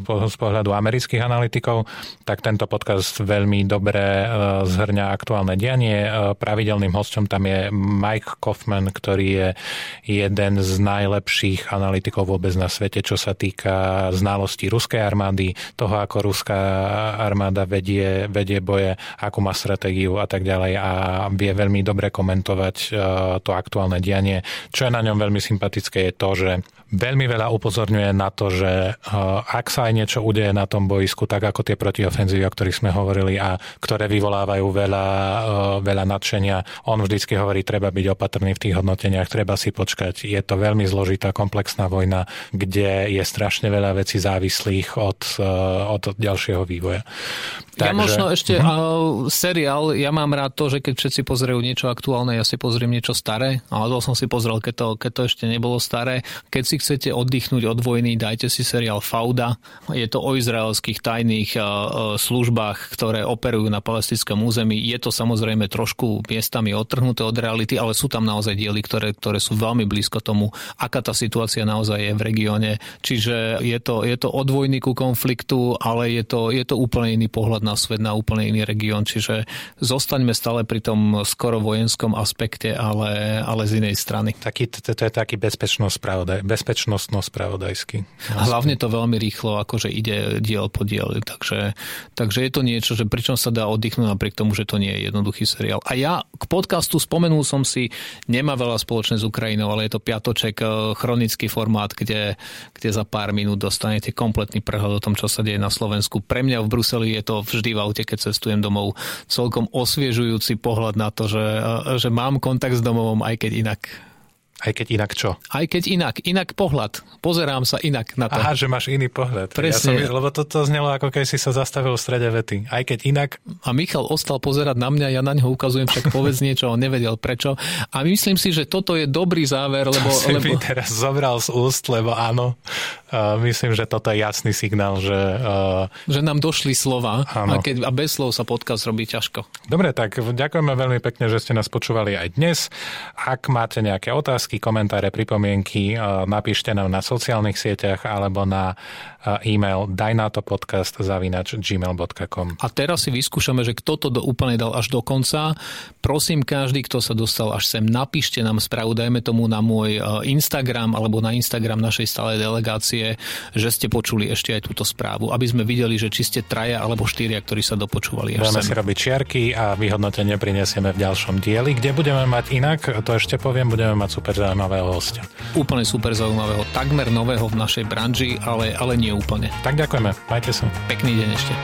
z pohľadu amerických analytikov, tak tento podcast veľmi dobre e, zhrňa aktuálne dianie. E, pravidelným hostom tam je Mike Kaufman, ktorý je jeden z najlepších analytikov vôbec na svete, čo sa týka znalosti ruskej armády, toho, ako ruská armáda vedie, vedie boje, akú má stratégiu a tak ďalej a vie veľmi dobre komentovať eh, to aktuálne dianie. Čo je na ňom veľmi sympatické je to, že veľmi veľa upozorňuje na to, že eh, ak sa aj niečo udeje na tom boisku, tak ako tie protiofenzívy, o ktorých sme hovorili a ktoré vyvolávajú veľa, eh, veľa nadšenia, on vždycky hovorí, treba byť opatrný v tých hodnoteniach, treba si počkať. Je to veľmi zložitá, komplexná vojna, kde je strašne veľa vecí závislých od, od ďalšieho vývoja. Takže... Ja možno ešte uh, seriál, ja mám rád to, že keď všetci pozerajú niečo aktuálne, ja si pozriem niečo staré, ale to som si pozrel, keď to, keď to ešte nebolo staré. Keď si chcete oddychnúť od vojny, dajte si seriál Fauda. Je to o izraelských tajných službách, ktoré operujú na palestinskom území. Je to samozrejme trošku miestami odtrhnuté od reality, ale sú tam naozaj diely, ktoré, ktoré sú veľmi blízko tomu, aká tá situácia naozaj je v regióne. Čiže je to, je to od vojny ku konfliktu, ale je to, je to úplne iný pohľad na svet, na úplne iný región. Čiže zostaňme stále pri tom skoro vojenskom aspekte, ale, ale z inej strany. Taký, to, to je taký bezpečnosť pravda, bezpečnostno-spravodajský. Hlavne to veľmi rýchlo, akože ide diel po diel. Takže, takže je to niečo, že pričom sa dá oddychnúť napriek tomu, že to nie je jednoduchý seriál. A ja k podcastu spomenul som si, nemá veľa spoločné s Ukrajinou, ale je to piatoček, eh, chronický formát, kde, kde za pár minút dostanete kompletný prehľad o tom, čo sa deje na Slovensku. Pre mňa v Bruseli je to vždy v aute, keď cestujem domov, celkom osviežujúci pohľad na to, že, eh, že mám kontakt s domovom, aj keď inak aj keď inak čo? Aj keď inak, inak pohľad. Pozerám sa inak na to. Aha, že máš iný pohľad. Presne. Ja som, lebo toto to znelo ako keď si sa zastavil v strede vety. Aj keď inak. A Michal ostal pozerať na mňa, ja na neho ukazujem, však povedz niečo, on nevedel prečo. A myslím si, že toto je dobrý záver, lebo... To si lebo... teraz zobral z úst, lebo áno, uh, myslím, že toto je jasný signál, že... Uh... Že nám došli slova a, keď, a bez slov sa podcast robí ťažko. Dobre, tak ďakujeme veľmi pekne, že ste nás počúvali aj dnes. Ak máte nejaké otázky, komentáre, pri pripomienky napíšte nám na sociálnych sieťach alebo na e-mail dajnatopodcast.gmail.com A teraz si vyskúšame, že kto to do, úplne dal až do konca. Prosím, každý, kto sa dostal až sem, napíšte nám správu, dajme tomu na môj Instagram alebo na Instagram našej stálej delegácie, že ste počuli ešte aj túto správu, aby sme videli, že či ste traja alebo štyria, ktorí sa dopočúvali až Budeme sem. si robiť čiarky a vyhodnotenie prinesieme v ďalšom dieli, kde budeme mať inak, to ešte poviem, budeme mať super zaujímavého hostia. Úplne super zaujímavého, takmer nového v našej branži, ale, ale nie úplne. Tak ďakujeme, majte sa. Pekný deň ešte.